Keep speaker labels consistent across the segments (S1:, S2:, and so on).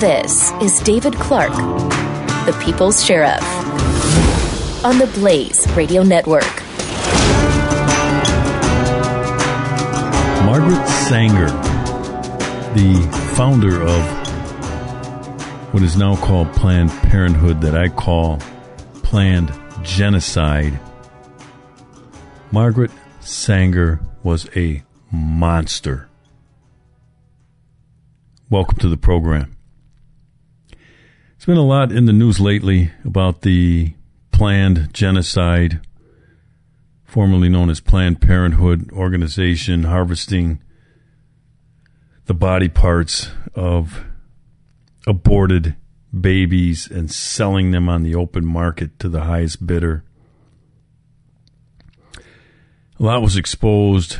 S1: This is David Clarke, the People's Sheriff, on the Blaze Radio Network.
S2: Margaret Sanger, the founder of what is now called Planned Parenthood, that I call Planned Genocide. Margaret Sanger was a monster. Welcome to the program. Been a lot in the news lately about the planned genocide, formerly known as Planned Parenthood organization, harvesting the body parts of aborted babies and selling them on the open market to the highest bidder. A lot was exposed.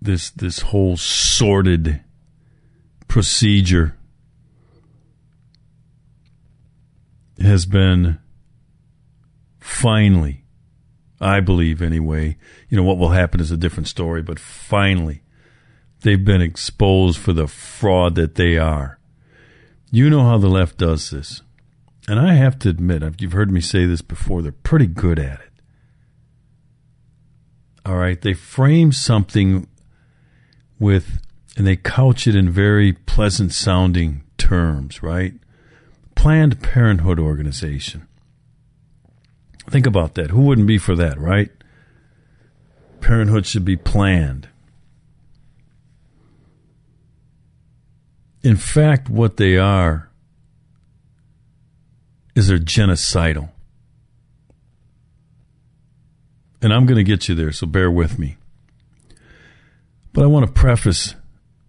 S2: This this whole sordid procedure has been finally, I believe anyway, you know, what will happen is a different story, but finally, they've been exposed for the fraud that they are. You know how the left does this. And I have to admit, you've heard me say this before, they're pretty good at it. All right. They frame something with and they couch it in very pleasant sounding terms, right? Planned Parenthood organization. Think about that. Who wouldn't be for that, right? Parenthood should be planned. In fact, what they are is they're genocidal. And I'm going to get you there, so bear with me. But I want to preface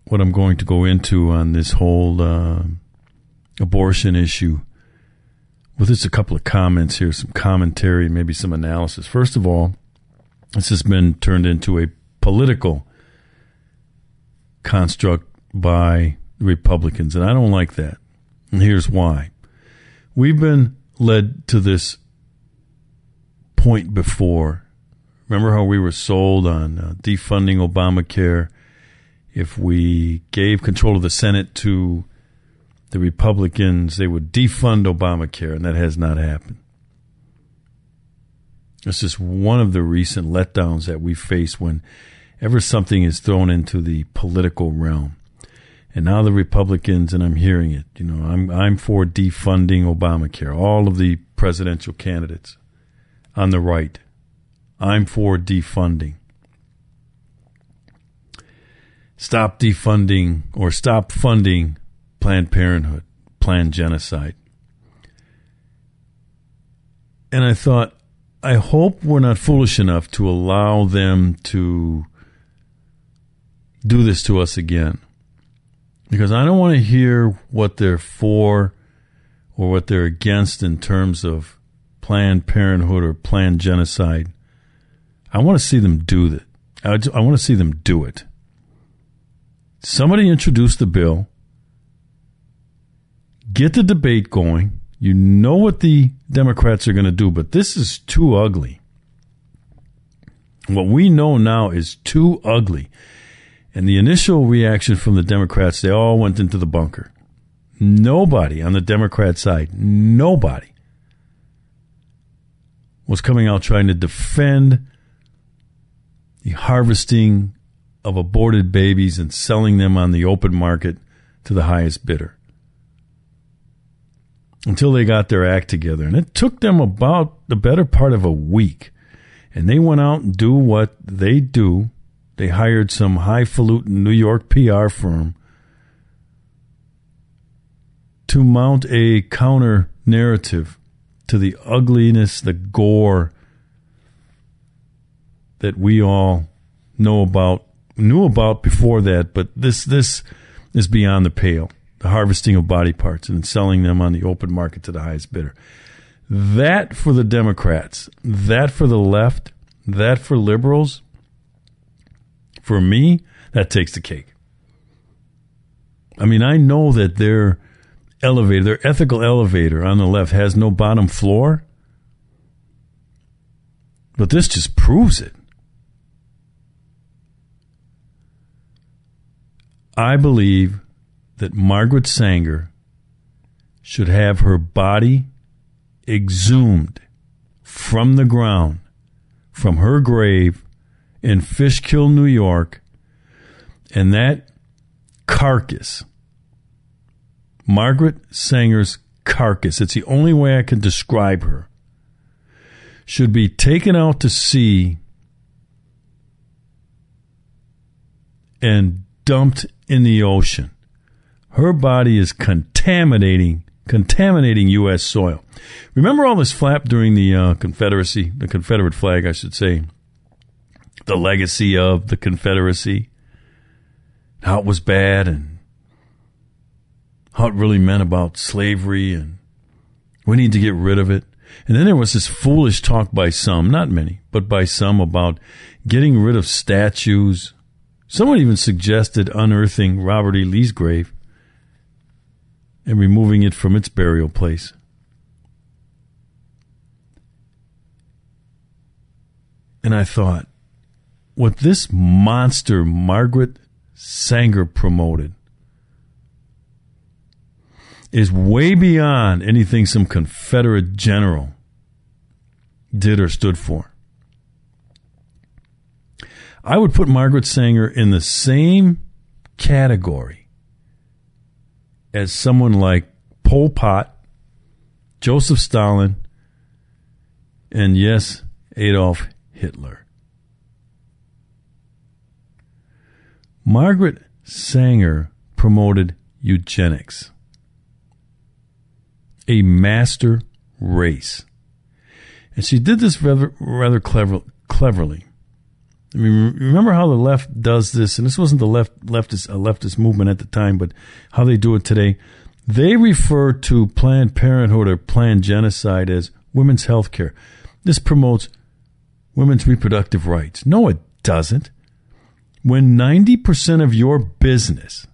S2: what I'm going to go into on this whole uh, abortion issue with just a couple of comments here, some commentary, maybe some analysis. First of all, this has been turned into a political construct by Republicans, and I don't like that. And here's why. We've been led to this point before. Remember how we were sold on uh, defunding Obamacare if we gave control of the Senate to the Republicans, they would defund Obamacare, and that has not happened. This is one of the recent letdowns that we face whenever something is thrown into the political realm. And now the Republicans, and I'm hearing it, you know, I'm, I'm for defunding Obamacare. All of the presidential candidates on the right, I'm for defunding stop defunding or stop funding Planned Parenthood, planned genocide. And I thought, I hope we're not foolish enough to allow them to do this to us again. Because I don't want to hear what they're for or what they're against in terms of Planned Parenthood or planned genocide. I want to see them do that. I, I want to see them do it. Somebody introduced the bill. Get the debate going. You know what the Democrats are going to do, but this is too ugly. What we know now is too ugly. And the initial reaction from the Democrats, they all went into the bunker. Nobody on the Democrat side, nobody was coming out trying to defend the harvesting of aborted babies and selling them on the open market to the highest bidder until they got their act together. And it took them about the better part of a week. And they went out and do what they do. They hired some highfalutin New York PR firm to mount a counter narrative to the ugliness, the gore that we all know about knew about before that, but this this is beyond the pale. The harvesting of body parts and selling them on the open market to the highest bidder. That for the Democrats, that for the left, that for liberals, for me, that takes the cake. I mean, I know that their elevator, their ethical elevator on the left has no bottom floor, but this just proves it. I believe that Margaret Sanger should have her body exhumed from the ground, from her grave in Fishkill, New York, and that carcass, Margaret Sanger's carcass, it's the only way I can describe her, should be taken out to sea and dumped in the ocean. Her body is contaminating contaminating U.S. soil. Remember all this flap during the uh, Confederacy, the Confederate flag, I should say, the legacy of the Confederacy, how it was bad and how it really meant about slavery and we need to get rid of it. And then there was this foolish talk by some, not many, but by some about getting rid of statues. Someone even suggested unearthing Robert E. Lee's grave and removing it from its burial place. And I thought, what this monster Margaret Sanger promoted is way beyond anything some Confederate general did or stood for. I would put Margaret Sanger in the same category as someone like Pol Pot, Joseph Stalin, and yes, Adolf Hitler. Margaret Sanger promoted eugenics, a master race. And she did this rather, rather clever, cleverly. I mean, remember how the left does this, and this wasn't the left leftist a leftist movement at the time, but how they do it today. They refer to Planned Parenthood or planned genocide as women's health care. This promotes women's reproductive rights. No, it doesn't. When 90% of your business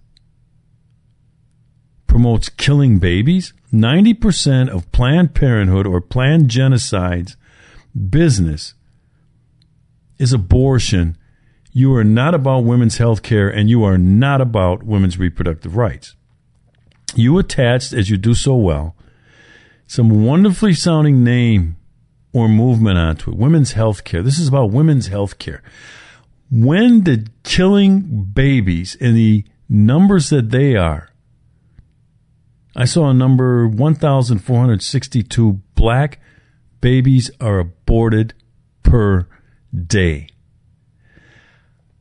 S2: promotes killing babies, 90% of Planned Parenthood or planned genocides business is abortion, you are not about women's health care and you are not about women's reproductive rights. You attached, as you do so well, some wonderfully sounding name or movement onto it. Women's health care. This is about women's health care. When did killing babies in the numbers that they are? I saw a number 1,462 black babies are aborted per day.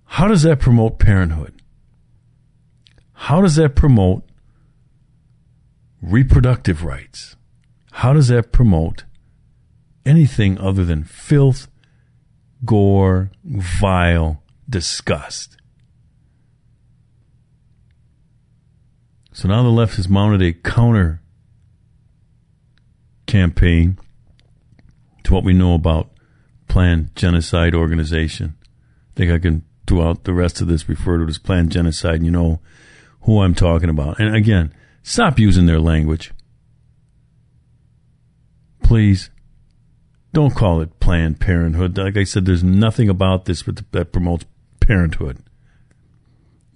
S2: How does that promote parenthood? How does that promote reproductive rights? How does that promote anything other than filth, gore, vile disgust? So now the left has mounted a counter campaign to what we know about planned genocide organization. I think I can, throughout the rest of this, refer to it as planned genocide, and you know who I'm talking about. And again, stop using their language. Please. Don't call it Planned Parenthood. Like I said, there's nothing about this that promotes parenthood.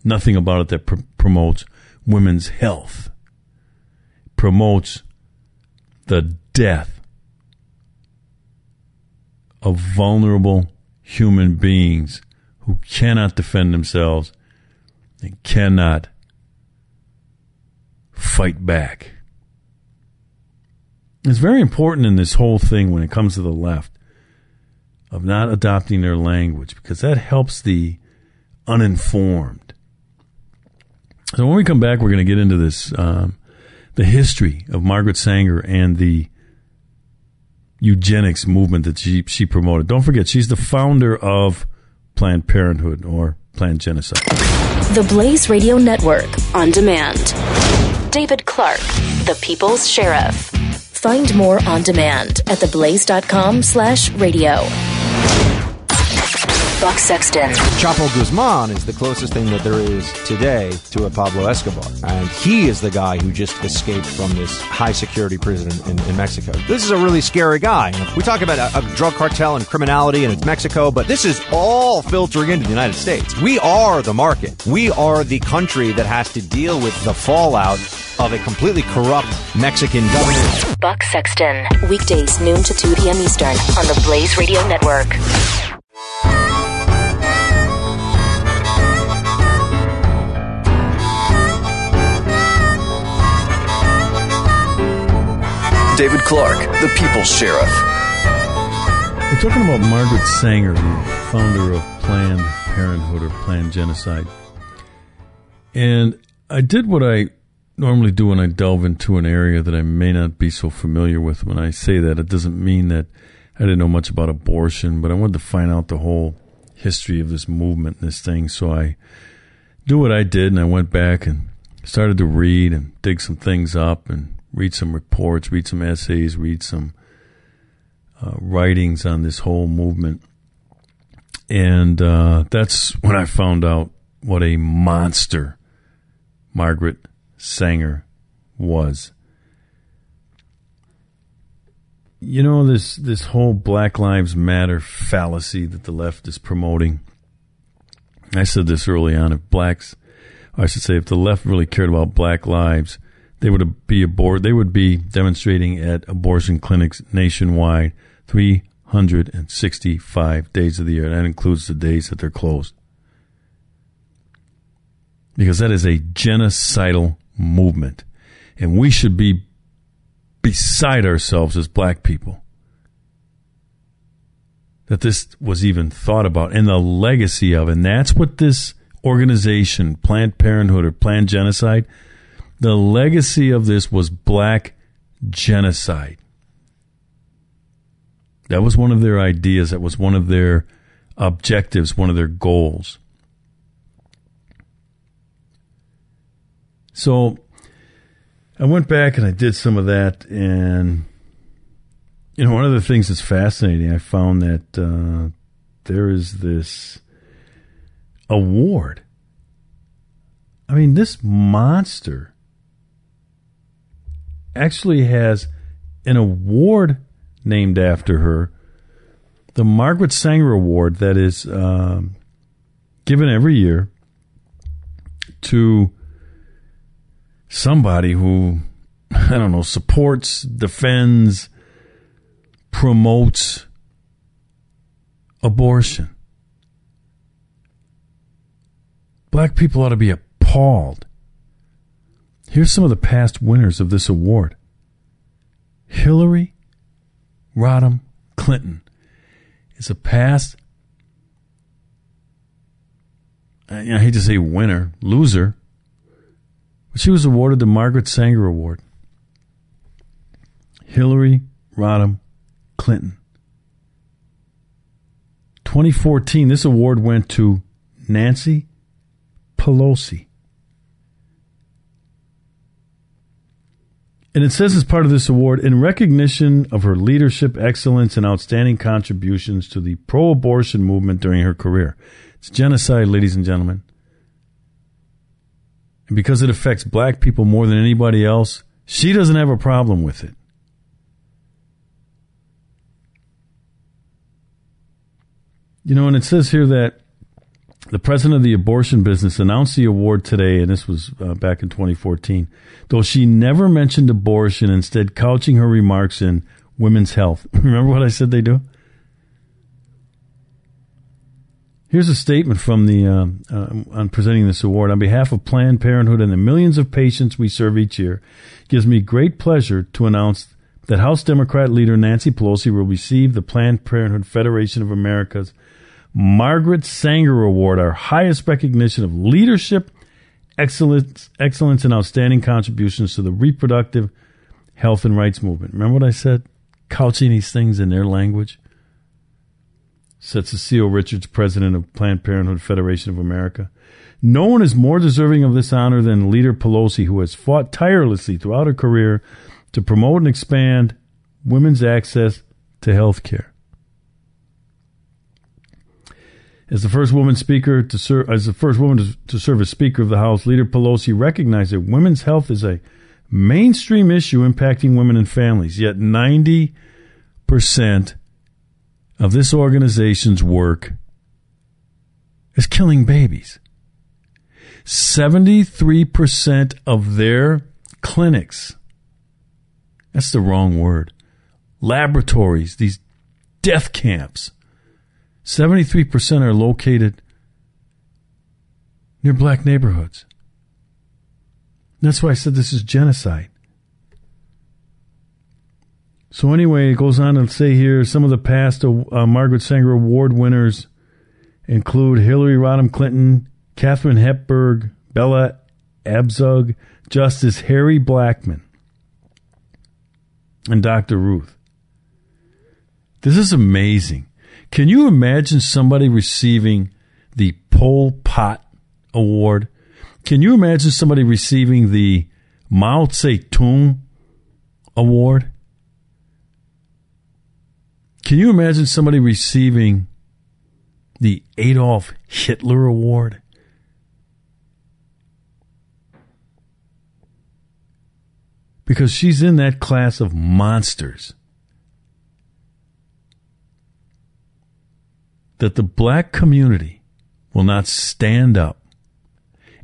S2: Nothing about it that pr- promotes women's health. Promotes the death of vulnerable human beings who cannot defend themselves and cannot fight back. It's very important in this whole thing when it comes to the left of not adopting their language because that helps the uninformed. So when we come back, we're going to get into this um, the history of Margaret Sanger and the eugenics movement that she, she promoted. Don't forget, she's the founder of Planned Parenthood or Planned Genocide.
S1: The Blaze Radio Network on demand. David Clarke, the People's Sheriff. Find more on demand at theblaze.com slash radio. Buck Sexton.
S3: Chapo Guzman is the closest thing that there is today to a Pablo Escobar. And he is the guy who just escaped from this high security prison in, in Mexico. This is a really scary guy. We talk about a, a drug cartel and criminality and it's Mexico, but this is all filtering into the United States. We are the market. We are the country that has to deal with the fallout of a completely corrupt Mexican government.
S1: Buck Sexton. Weekdays, noon to 2 p.m. Eastern on the Blaze Radio Network.
S4: David Clarke, the People's Sheriff.
S2: We're talking about Margaret Sanger, the founder of Planned Parenthood or Planned Genocide. And I did what I normally do when I delve into an area that I may not be so familiar with. When I say that, it doesn't mean that I didn't know much about abortion, but I wanted to find out the whole history of this movement and this thing. So I do what I did, and I went back and started to read and dig some things up and read some reports, read some essays, read some uh, writings on this whole movement. And uh, that's when I found out what a monster Margaret Sanger was. You know this this whole Black Lives Matter fallacy that the left is promoting. I said this early on. If blacks, I should say, if the left really cared about black lives, they would be aboard. They would be demonstrating at abortion clinics nationwide, 365 days of the year. That includes the days that they're closed, because that is a genocidal movement, and we should be beside ourselves as black people that this was even thought about and the legacy of, and that's what this organization, Planned Parenthood or Planned Genocide the legacy of this was black genocide. That was one of their ideas. That was one of their objectives, one of their goals. So I went back and I did some of that. And, you know, one of the things that's fascinating, I found that uh, there is this award. I mean, this monster actually has an award named after her, the Margaret Sanger Award, that is um, given every year to somebody who, I don't know, supports, defends, promotes abortion. Black people ought to be appalled Here's some of the past winners of this award Hillary Rodham Clinton is a past, uh, I hate to say winner, loser, but she was awarded the Margaret Sanger Award. Hillary Rodham Clinton. 2014, this award went to Nancy Pelosi. And it says as part of this award, in recognition of her leadership, excellence, and outstanding contributions to the pro abortion movement during her career. It's genocide, ladies and gentlemen. And because it affects black people more than anybody else, she doesn't have a problem with it. You know, and it says here that the president of the abortion business announced the award today, and this was uh, back in 2014, though she never mentioned abortion, instead couching her remarks in women's health. Remember what I said they do? Here's a statement from the uh, uh, on presenting this award on behalf of Planned Parenthood and the millions of patients we serve each year. Gives me great pleasure to announce that House Democrat leader Nancy Pelosi will receive the Planned Parenthood Federation of America's Margaret Sanger Award, our highest recognition of leadership, excellence, excellence, and outstanding contributions to the reproductive health and rights movement. Remember what I said? Couching these things in their language. Said Cecile Richards, president of Planned Parenthood Federation of America. No one is more deserving of this honor than Leader Pelosi, who has fought tirelessly throughout her career to promote and expand women's access to health care. As the first woman speaker to serve, as the first woman to, to serve as Speaker of the House, Leader Pelosi recognized that women's health is a mainstream issue impacting women and families. Yet ninety percent of this organization's work is killing babies. 73% of their clinics, that's the wrong word, laboratories, these death camps, 73% are located near black neighborhoods. That's why I said this is genocide. So anyway, it goes on to say here some of the past uh, Margaret Sanger Award winners include Hillary Rodham Clinton, Katharine Hepburn, Bella Abzug, Justice Harry Blackmun, and Dr. Ruth. This is amazing. Can you imagine somebody receiving the Pol Pot Award? Can you imagine somebody receiving the Mao Zedong Award? Can you imagine somebody receiving the Adolf Hitler Award? Because she's in that class of monsters. That the black community will not stand up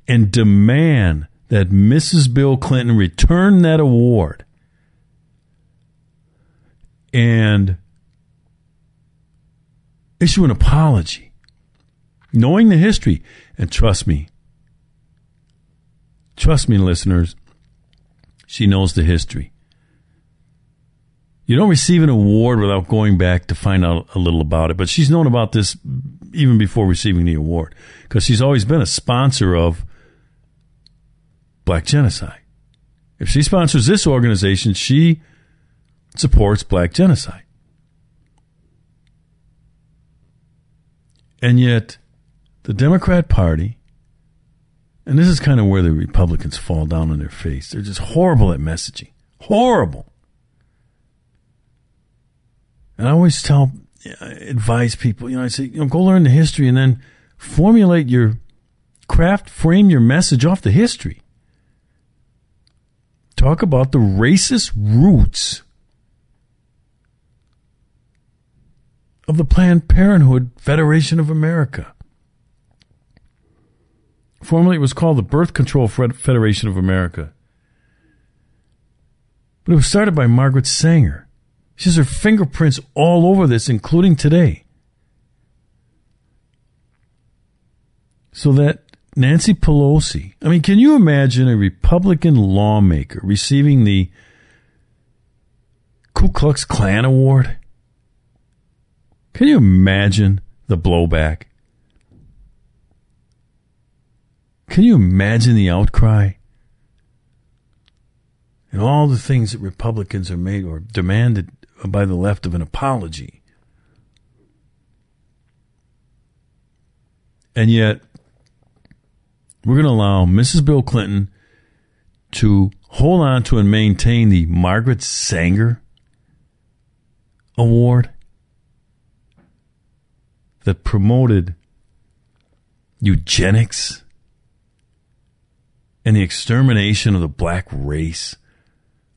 S2: and demand that Mrs. Bill Clinton return that award and issue an apology, knowing the history. And trust me, trust me, listeners, she knows the history. You don't receive an award without going back to find out a little about it. But she's known about this even before receiving the award because she's always been a sponsor of black genocide. If she sponsors this organization, she supports black genocide. And yet, the Democrat Party, and this is kind of where the Republicans fall down on their face, they're just horrible at messaging. Horrible. And I always tell, uh, advise people, you know, I say, you know, go learn the history and then formulate your craft, frame your message off the history. Talk about the racist roots of the Planned Parenthood Federation of America. Formerly, it was called the Birth Control Federation of America. But it was started by Margaret Sanger. She has her fingerprints all over this, including today. So that Nancy Pelosi, I mean, can you imagine a Republican lawmaker receiving the Ku Klux Klan Award? Can you imagine the blowback? Can you imagine the outcry? And all the things that Republicans are made or demanded by the left of an apology. And yet, we're going to allow Mrs. Bill Clinton to hold on to and maintain the Margaret Sanger Award that promoted eugenics and the extermination of the black race.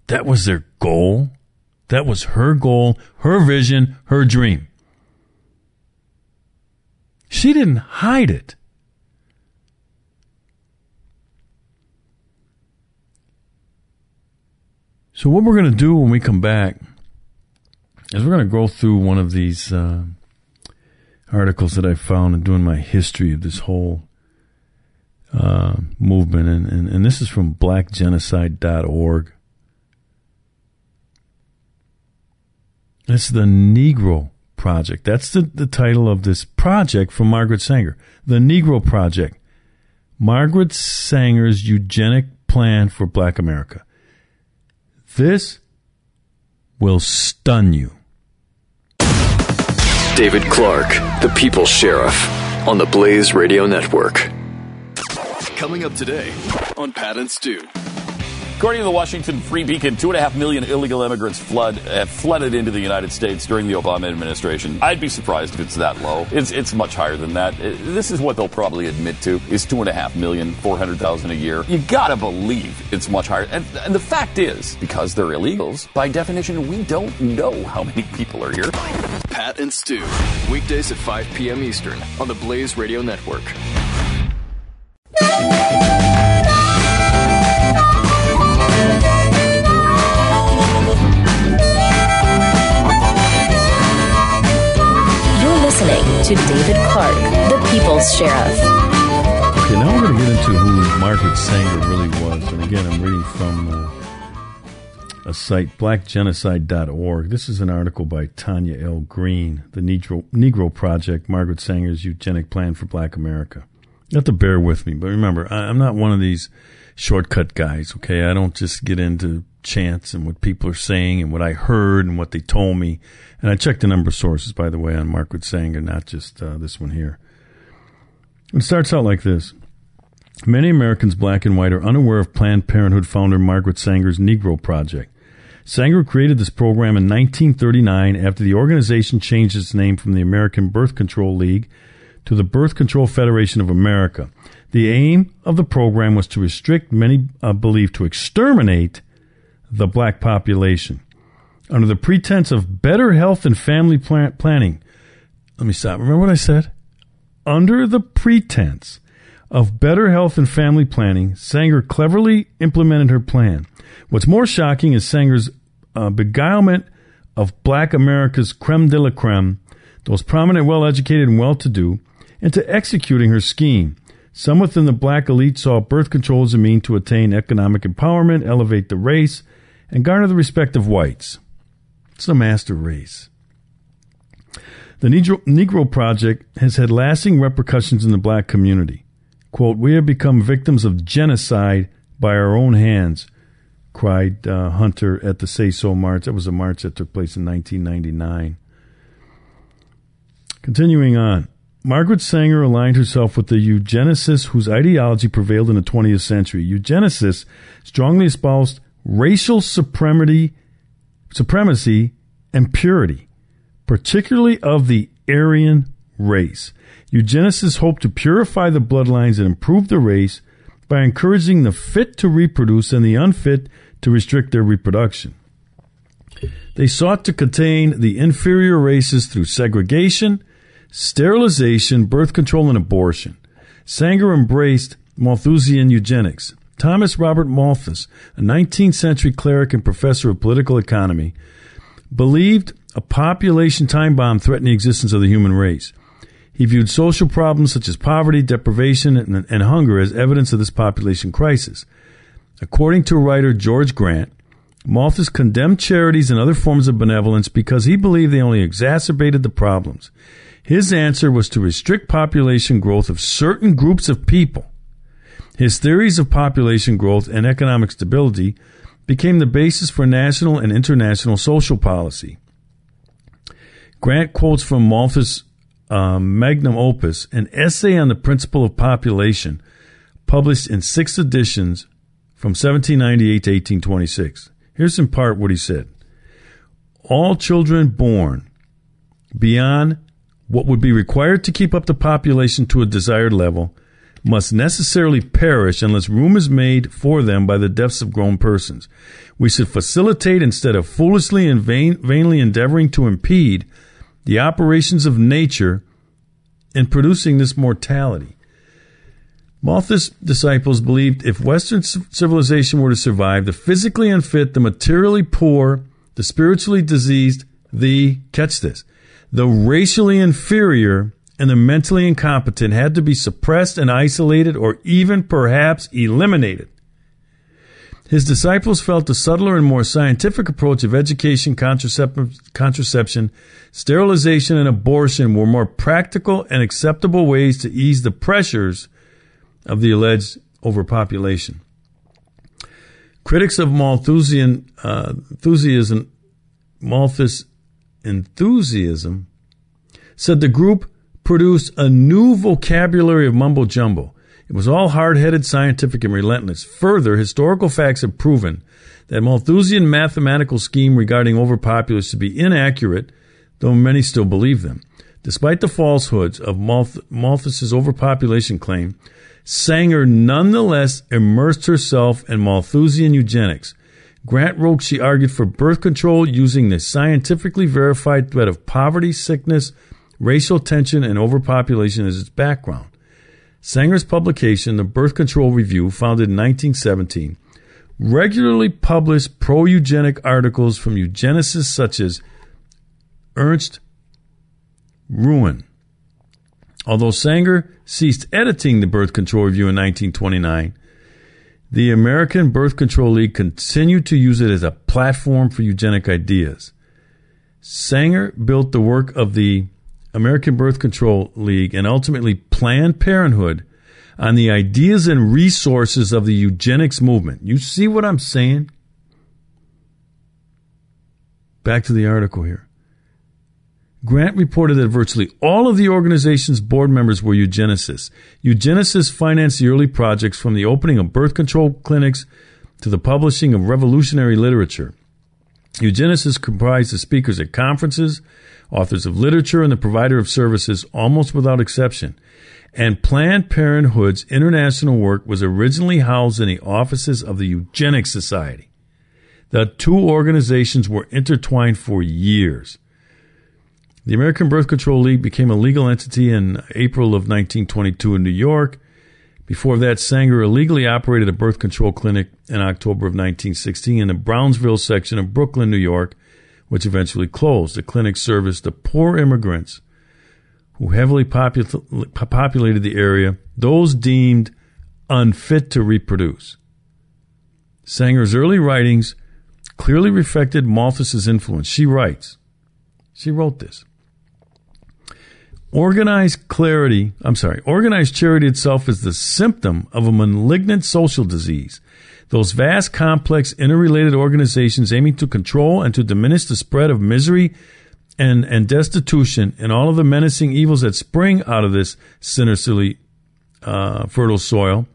S2: That was their goal. That was her goal, her vision, her dream. She didn't hide it. So, what we're going to do when we come back is we're going to go through one of these uh, articles that I found in doing my history of this whole uh, movement, and, and, and this is from blackgenocide.org. It's the Negro Project. That's the, the title of this project from Margaret Sanger. The Negro Project. Margaret Sanger's eugenic plan for black America. This will stun you.
S4: David Clarke, the People's Sheriff, on the Blaze Radio Network. Coming up today on Pat and Stu.
S5: According to the Washington Free Beacon, two and a half million illegal immigrants flood have flooded into the United States during the Obama administration. I'd be surprised if it's that low. It's it's much higher than that. Uh, this is what they'll probably admit to is two and a half million, four hundred thousand a year. You gotta believe it's much higher. And, and the fact is, because they're illegals, by definition, we don't know how many people are here.
S4: Pat and Stu, weekdays at 5 p.m. Eastern on the Blaze Radio Network.
S1: To David Clarke, the People's Sheriff.
S2: Okay, now we're going to get into who Margaret Sanger really was. And again, I'm reading from uh, a site, blackgenocide.org. This is an article by Tanya L. Green, the Negro, Negro Project, Margaret Sanger's Eugenic Plan for Black America. You have to bear with me, but remember, I, I'm not one of these shortcut guys, okay? I don't just get into chants and what people are saying and what I heard and what they told me. And I checked a number of sources, by the way, on Margaret Sanger, not just uh, this one here. It starts out like this. Many Americans, black and white, are unaware of Planned Parenthood founder Margaret Sanger's Negro Project. Sanger created this program in 1939 after the organization changed its name from the American Birth Control League to the Birth Control Federation of America. The aim of the program was to restrict, many uh, believe to exterminate, the black population. Under the pretense of better health and family plan- planning. Let me stop. Remember what I said? Under the pretense of better health and family planning, Sanger cleverly implemented her plan. What's more shocking is Sanger's uh, beguilement of black America's creme de la creme, those prominent, well educated, and well to do, into executing her scheme. Some within the black elite saw birth control as a mean to attain economic empowerment, elevate the race, and garner the respect of whites. It's the master race. The Negro, Negro Project has had lasting repercussions in the black community. Quote, we have become victims of genocide by our own hands, cried uh, Hunter at the Say So March. That was a march that took place in 1999. Continuing on, Margaret Sanger aligned herself with the eugenicists whose ideology prevailed in the 20th century. Eugenicists strongly espoused racial supremacy, supremacy and purity, particularly of the Aryan race. Eugenicists hope to purify the bloodlines and improve the race by encouraging the fit to reproduce and the unfit to restrict their reproduction. They sought to contain the inferior races through segregation, sterilization, birth control, and abortion. Sanger embraced Malthusian eugenics. Thomas Robert Malthus, a 19th century cleric and professor of political economy, believed a population time bomb threatened the existence of the human race. He viewed social problems such as poverty, deprivation, and, and hunger as evidence of this population crisis. According to writer George Grant, Malthus condemned charities and other forms of benevolence because he believed they only exacerbated the problems. His answer was to restrict population growth of certain groups of people. His theories of population growth and economic stability became the basis for national and international social policy. Grant quotes from Malthus' um, magnum opus, an essay on the principle of population, published in six editions from 1798 to 1826. Here's in part what he said. All children born beyond what would be required to keep up the population to a desired level must necessarily perish unless room is made for them by the deaths of grown persons. We should facilitate instead of foolishly and vain, vainly endeavoring to impede the operations of nature in producing this mortality. Malthus' disciples believed if Western civilization were to survive, the physically unfit, the materially poor, the spiritually diseased, the, catch this, the racially inferior, and the mentally incompetent had to be suppressed and isolated or even perhaps eliminated. His disciples felt the subtler and more scientific approach of education, contracep- contraception, sterilization, and abortion were more practical and acceptable ways to ease the pressures of the alleged overpopulation. Critics of Malthusian uh, enthusiasm, Malthus enthusiasm, said the group produced a new vocabulary of mumbo jumbo. It was all hard headed, scientific, and relentless. Further, historical facts have proven that Malthusian mathematical scheme regarding overpopulace to be inaccurate, though many still believe them. Despite the falsehoods of Malth- Malthus's overpopulation claim, Sanger nonetheless immersed herself in Malthusian eugenics. Grant wrote she argued for birth control using the scientifically verified threat of poverty, sickness, racial tension, and overpopulation as its background. Sanger's publication, The Birth Control Review, founded in 1917, regularly published pro eugenic articles from eugenicists such as Ernst Rudin. Although Sanger ceased editing the Birth Control Review in 1929, the American Birth Control League continued to use it as a platform for eugenic ideas. Sanger built the work of the American Birth Control League and ultimately Planned Parenthood on the ideas and resources of the eugenics movement. You see what I'm saying? Back to the article here. Grant reported that virtually all of the organization's board members were eugenicists. Eugenicists financed the early projects from the opening of birth control clinics to the publishing of revolutionary literature. Eugenicists comprised the speakers at conferences, authors of literature, and the provider of services almost without exception. And Planned Parenthood's international work was originally housed in the offices of the Eugenics Society. The two organizations were intertwined for years. The American Birth Control League became a legal entity in April of 1922 in New York. Before that, Sanger illegally operated a birth control clinic in October of 1916 in the Brownsville section of Brooklyn, New York, which eventually closed. The clinic serviced the poor immigrants who heavily popul- populated the area, those deemed unfit to reproduce. Sanger's early writings clearly reflected Malthus's influence. She writes, she wrote this. Organized clarity, I'm sorry, organized charity itself is the symptom of a malignant social disease. Those vast, complex, interrelated organizations aiming to control and to diminish the spread of misery and, and destitution and all of the menacing evils that spring out of this sinisterly uh, fertile soil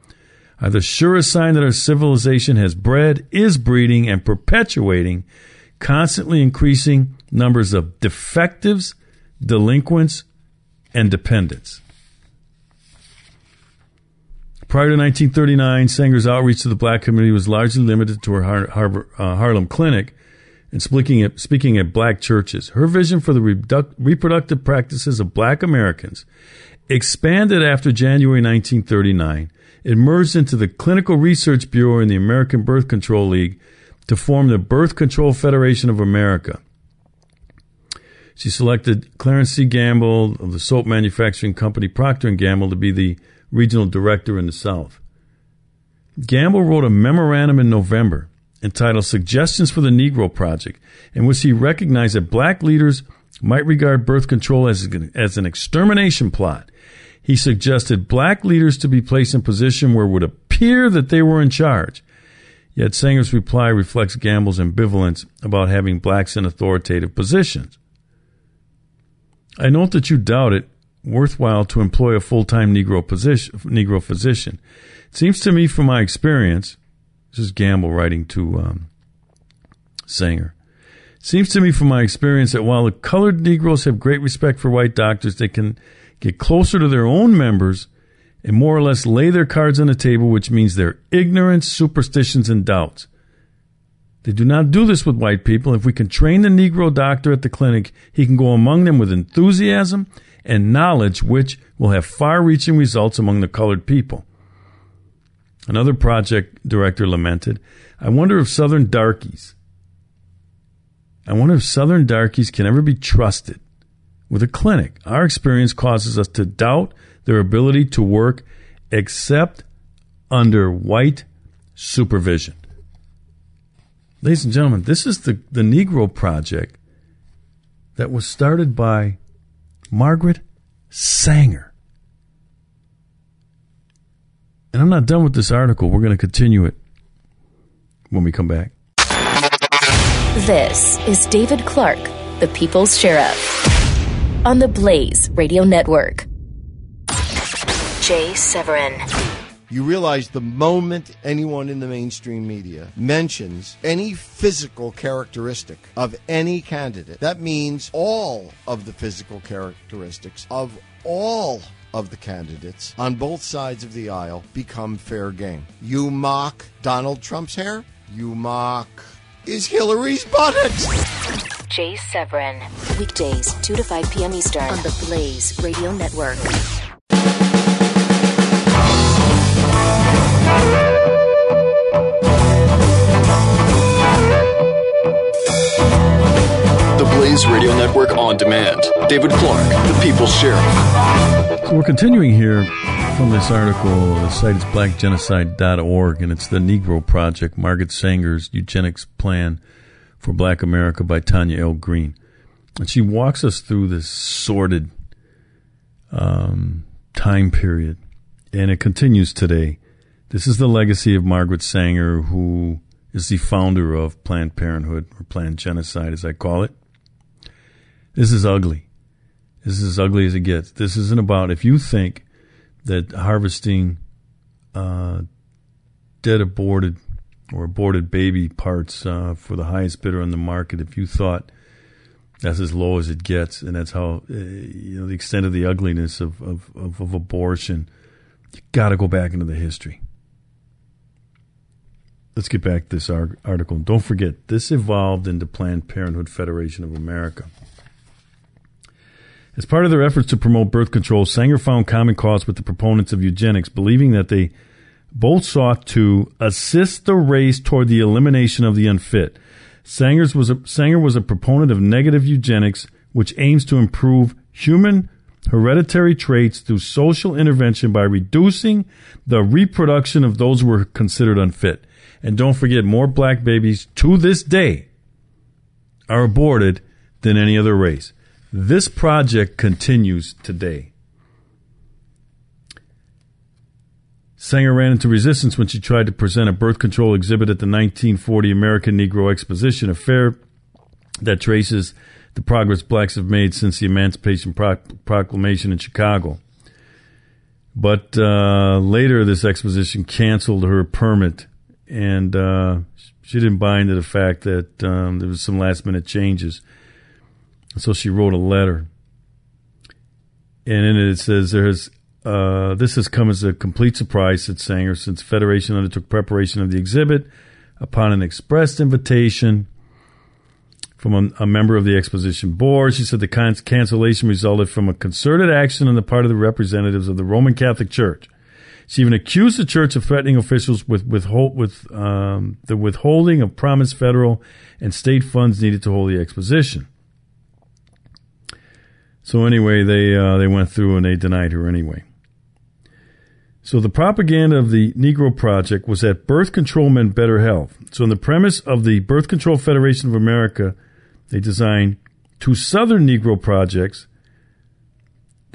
S2: are the surest sign that our civilization has bred, is breeding, and perpetuating constantly increasing numbers of defectives, delinquents, and dependents. Prior to 1939, Sanger's outreach to the black community was largely limited to her Har- Harbor, uh, Harlem clinic and speaking at, speaking at black churches. Her vision for the reduc- reproductive practices of black Americans expanded after January 1939. It merged into the Clinical Research Bureau in the American Birth Control League to form the Birth Control Federation of America. She selected Clarence C. Gamble of the soap manufacturing company Procter & Gamble to be the regional director in the South. Gamble wrote a memorandum in November entitled Suggestions for the Negro Project, in which he recognized that black leaders might regard birth control as, as an extermination plot. He suggested black leaders to be placed in position where it would appear that they were in charge. Yet Sanger's reply reflects Gamble's ambivalence about having blacks in authoritative positions. I note that you doubt it worthwhile to employ a full-time Negro position, Negro physician. It seems to me, from my experience, this is Gamble writing to um, Sanger. Seems to me, from my experience, that while the colored Negroes have great respect for white doctors, they can get closer to their own members and more or less lay their cards on the table, which means their ignorance, superstitions, and doubts. They do not do this with white people. If we can train the Negro doctor at the clinic, he can go among them with enthusiasm and knowledge, which will have far reaching results among the colored people. Another project director lamented, I wonder if Southern darkies, I wonder if Southern darkies can ever be trusted with a clinic. Our experience causes us to doubt their ability to work except under white supervision. Ladies and gentlemen, this is the, the Negro Project that was started by Margaret Sanger. And I'm not done with this article. We're going to continue it when we come back.
S1: This is David Clarke, the People's Sheriff, on the Blaze Radio Network. Jay Severin
S6: You realize the moment anyone in the mainstream media mentions any physical characteristic of any candidate, that means all of the physical characteristics of all of the candidates on both sides of the aisle become fair game. You mock Donald Trump's hair, you mock is Hillary's buttocks.
S1: Jay Severin. Weekdays, 2 to 5 p.m. Eastern on the Blaze Radio Network.
S4: The Blaze Radio Network on demand. David Clarke, the People's Sheriff.
S2: So we're continuing here from this article. The site is blackgenocide.org, and it's the Negro Project, Margaret Sanger's eugenics plan for Black America by Tanya L. Green. And she walks us through this sordid um, time period, and it continues today. This is the legacy of Margaret Sanger, who is the founder of Planned Parenthood, or Planned Genocide, as I call it. This is ugly. This is as ugly as it gets. This isn't about if you think that harvesting uh, dead aborted or aborted baby parts uh, for the highest bidder on the market, if you thought that's as low as it gets, and that's how uh, you know the extent of the ugliness of of, of, of abortion, you got to go back into the history. Let's get back to this article. Don't forget, this evolved into Planned Parenthood Federation of America. As part of their efforts to promote birth control, Sanger found common cause with the proponents of eugenics, believing that they both sought to assist the race toward the elimination of the unfit. Sanger's was a, Sanger was a proponent of negative eugenics, which aims to improve human hereditary traits through social intervention by reducing the reproduction of those who were considered unfit. And don't forget, more black babies to this day are aborted than any other race. This project continues today. Sanger ran into resistance when she tried to present a birth control exhibit at the 1940 American Negro Exposition, a fair that traces the progress blacks have made since the Emancipation Proclamation in Chicago. But uh, later, this exposition canceled her permit, and uh, she didn't buy into the fact that um, there was some last minute changes. So she wrote a letter. And in it, it says there has uh, this has come as a complete surprise, said Sanger, since Federation undertook preparation of the exhibit upon an expressed invitation from a, a member of the exposition board. She said the can- cancellation resulted from a concerted action on the part of the representatives of the Roman Catholic Church. She even accused the church of threatening officials with withhold, with um, the withholding of promised federal and state funds needed to hold the exposition. So anyway, they uh, they went through and they denied her anyway. So the propaganda of the Negro Project was that birth control meant better health. So in the premise of the Birth Control Federation of America, they designed two Southern Negro projects.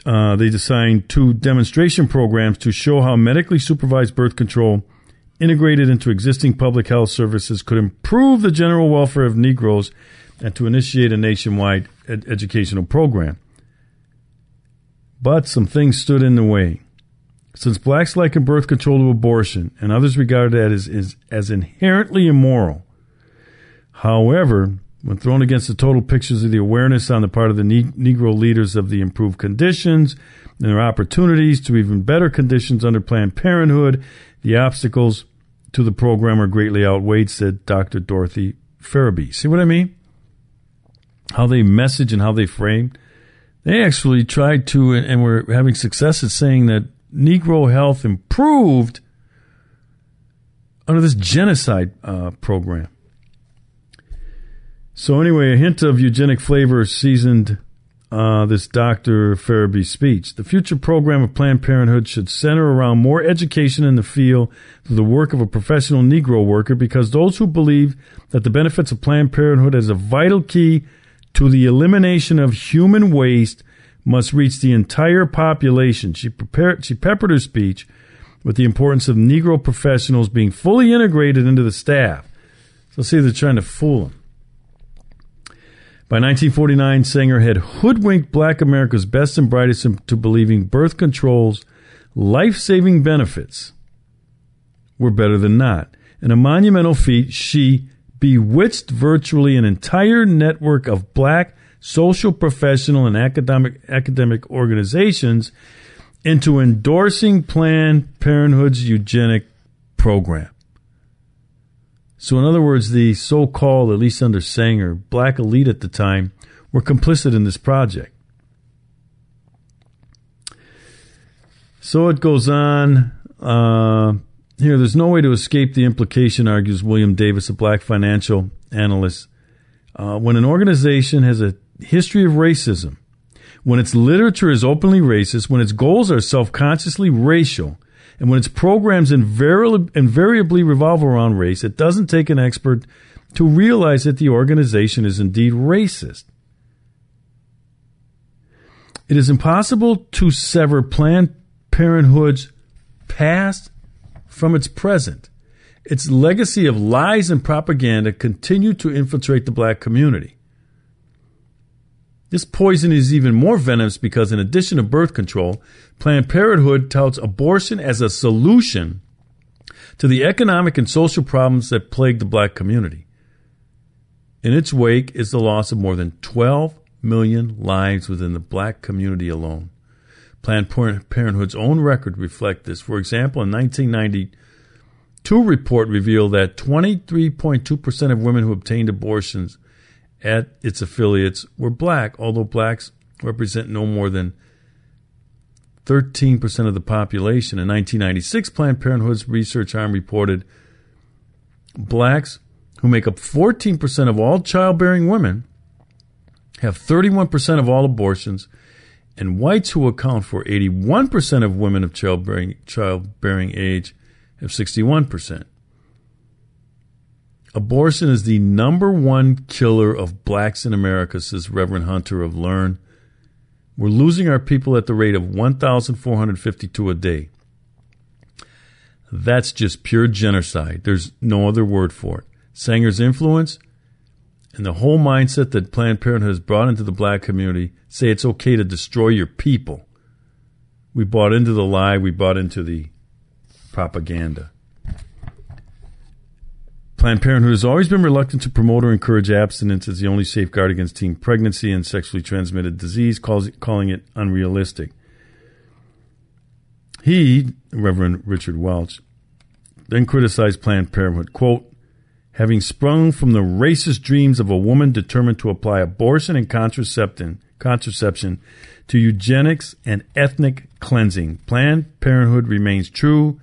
S2: Uh, they designed two demonstration programs to show how medically supervised birth control integrated into existing public health services could improve the general welfare of Negroes and to initiate a nationwide ed- educational program. But some things stood in the way. Since blacks liken birth control to abortion, and others regard that as, as, as inherently immoral. However, when thrown against the total pictures of the awareness on the part of the ne- Negro leaders of the improved conditions and their opportunities to even better conditions under Planned Parenthood, the obstacles to the program are greatly outweighed, said Dr. Dorothy Ferebee. See what I mean? How they message and how they frame. They actually tried to, and were having success at saying that Negro health improved under this genocide uh, program. So anyway, a hint of eugenic flavor seasoned uh, this Dr. Ferebee speech. The future program of Planned Parenthood should center around more education in the field through the work of a professional Negro worker because those who believe that the benefits of Planned Parenthood as a vital key to the elimination of human waste must reach the entire population. She prepared, she peppered her speech with the importance of Negro professionals being fully integrated into the staff. So see, they're trying to fool them. By 1949, Sanger had hoodwinked black America's best and brightest into believing birth control's life-saving benefits were better than not. In a monumental feat, she bewitched virtually an entire network of black social, professional, and academic, academic organizations into endorsing Planned Parenthood's eugenic program. So, in other words, the so called, at least under Sanger, black elite at the time were complicit in this project. So it goes on. Uh, here, there's no way to escape the implication, argues William Davis, a black financial analyst. Uh, when an organization has a history of racism, when its literature is openly racist, when its goals are self consciously racial, and when its programs invariably, invariably revolve around race, it doesn't take an expert to realize that the organization is indeed racist. It is impossible to sever Planned Parenthood's past from its present. Its legacy of lies and propaganda continue to infiltrate the black community. This poison is even more venomous because, in addition to birth control, Planned Parenthood touts abortion as a solution to the economic and social problems that plague the black community. In its wake is the loss of more than 12 million lives within the black community alone. Planned Parenthood's own record reflect this. For example, in 1992 report revealed that 23.2% of women who obtained abortions at its affiliates were black, although blacks represent no more than 13% of the population. In 1996, Planned Parenthood's research arm reported blacks, who make up 14% of all childbearing women, have 31% of all abortions, and whites, who account for 81% of women of childbearing, childbearing age, have 61%. Abortion is the number one killer of blacks in America, says Reverend Hunter of Learn. We're losing our people at the rate of 1,452 a day. That's just pure genocide. There's no other word for it. Sanger's influence and the whole mindset that Planned Parenthood has brought into the black community say it's okay to destroy your people. We bought into the lie, we bought into the propaganda. Planned Parenthood has always been reluctant to promote or encourage abstinence as the only safeguard against teen pregnancy and sexually transmitted disease, calling it unrealistic. He, Reverend Richard Welch, then criticized Planned Parenthood, quote, having sprung from the racist dreams of a woman determined to apply abortion and contraception, contraception to eugenics and ethnic cleansing. Planned Parenthood remains true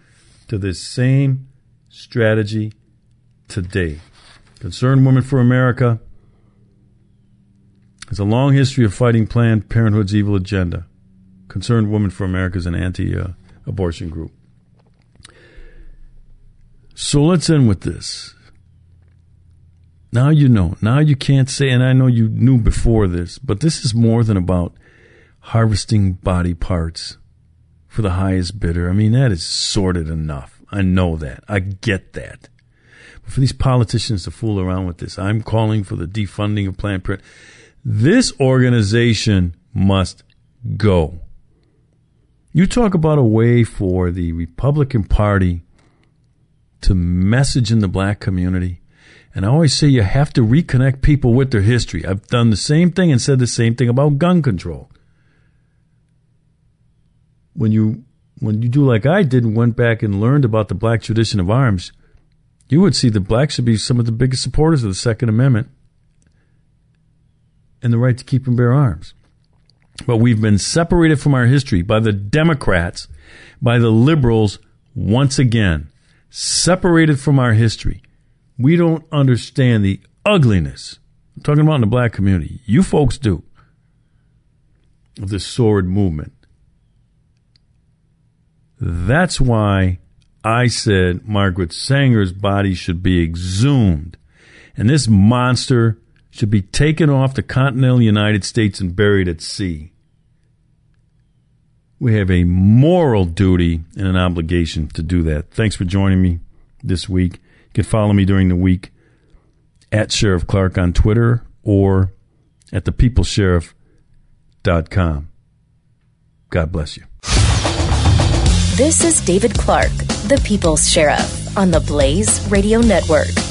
S2: to this same strategy today. Concerned Women for America has a long history of fighting Planned Parenthood's evil agenda. Concerned Women for America is an anti abortion group. So let's end with this. Now you know. Now you can't say, and I know you knew before this, but this is more than about harvesting body parts for the highest bidder. I mean, that is sordid enough. I know that. I get that for these politicians to fool around with this. I'm calling for the defunding of Planned Parenthood. This organization must go. You talk about a way for the Republican Party to message in the black community. And I always say you have to reconnect people with their history. I've done the same thing and said the same thing about gun control. When you when you do like I did and went back and learned about the black tradition of arms, you would see the blacks should be some of the biggest supporters of the Second Amendment and the right to keep and bear arms. But we've been separated from our history by the Democrats, by the liberals once again. Separated from our history. We don't understand the ugliness. I'm talking about in the black community. You folks do. Of this sword movement. That's why I said Margaret Sanger's body should be exhumed, and this monster should be taken off the continental United States and buried at sea. We have a moral duty and an obligation to do that. Thanks for joining me this week. You can follow me during the week at Sheriff Clarke on Twitter or at thepeoplesheriff.com. God bless you.
S1: This is David Clarke, the People's Sheriff on the Blaze Radio Network.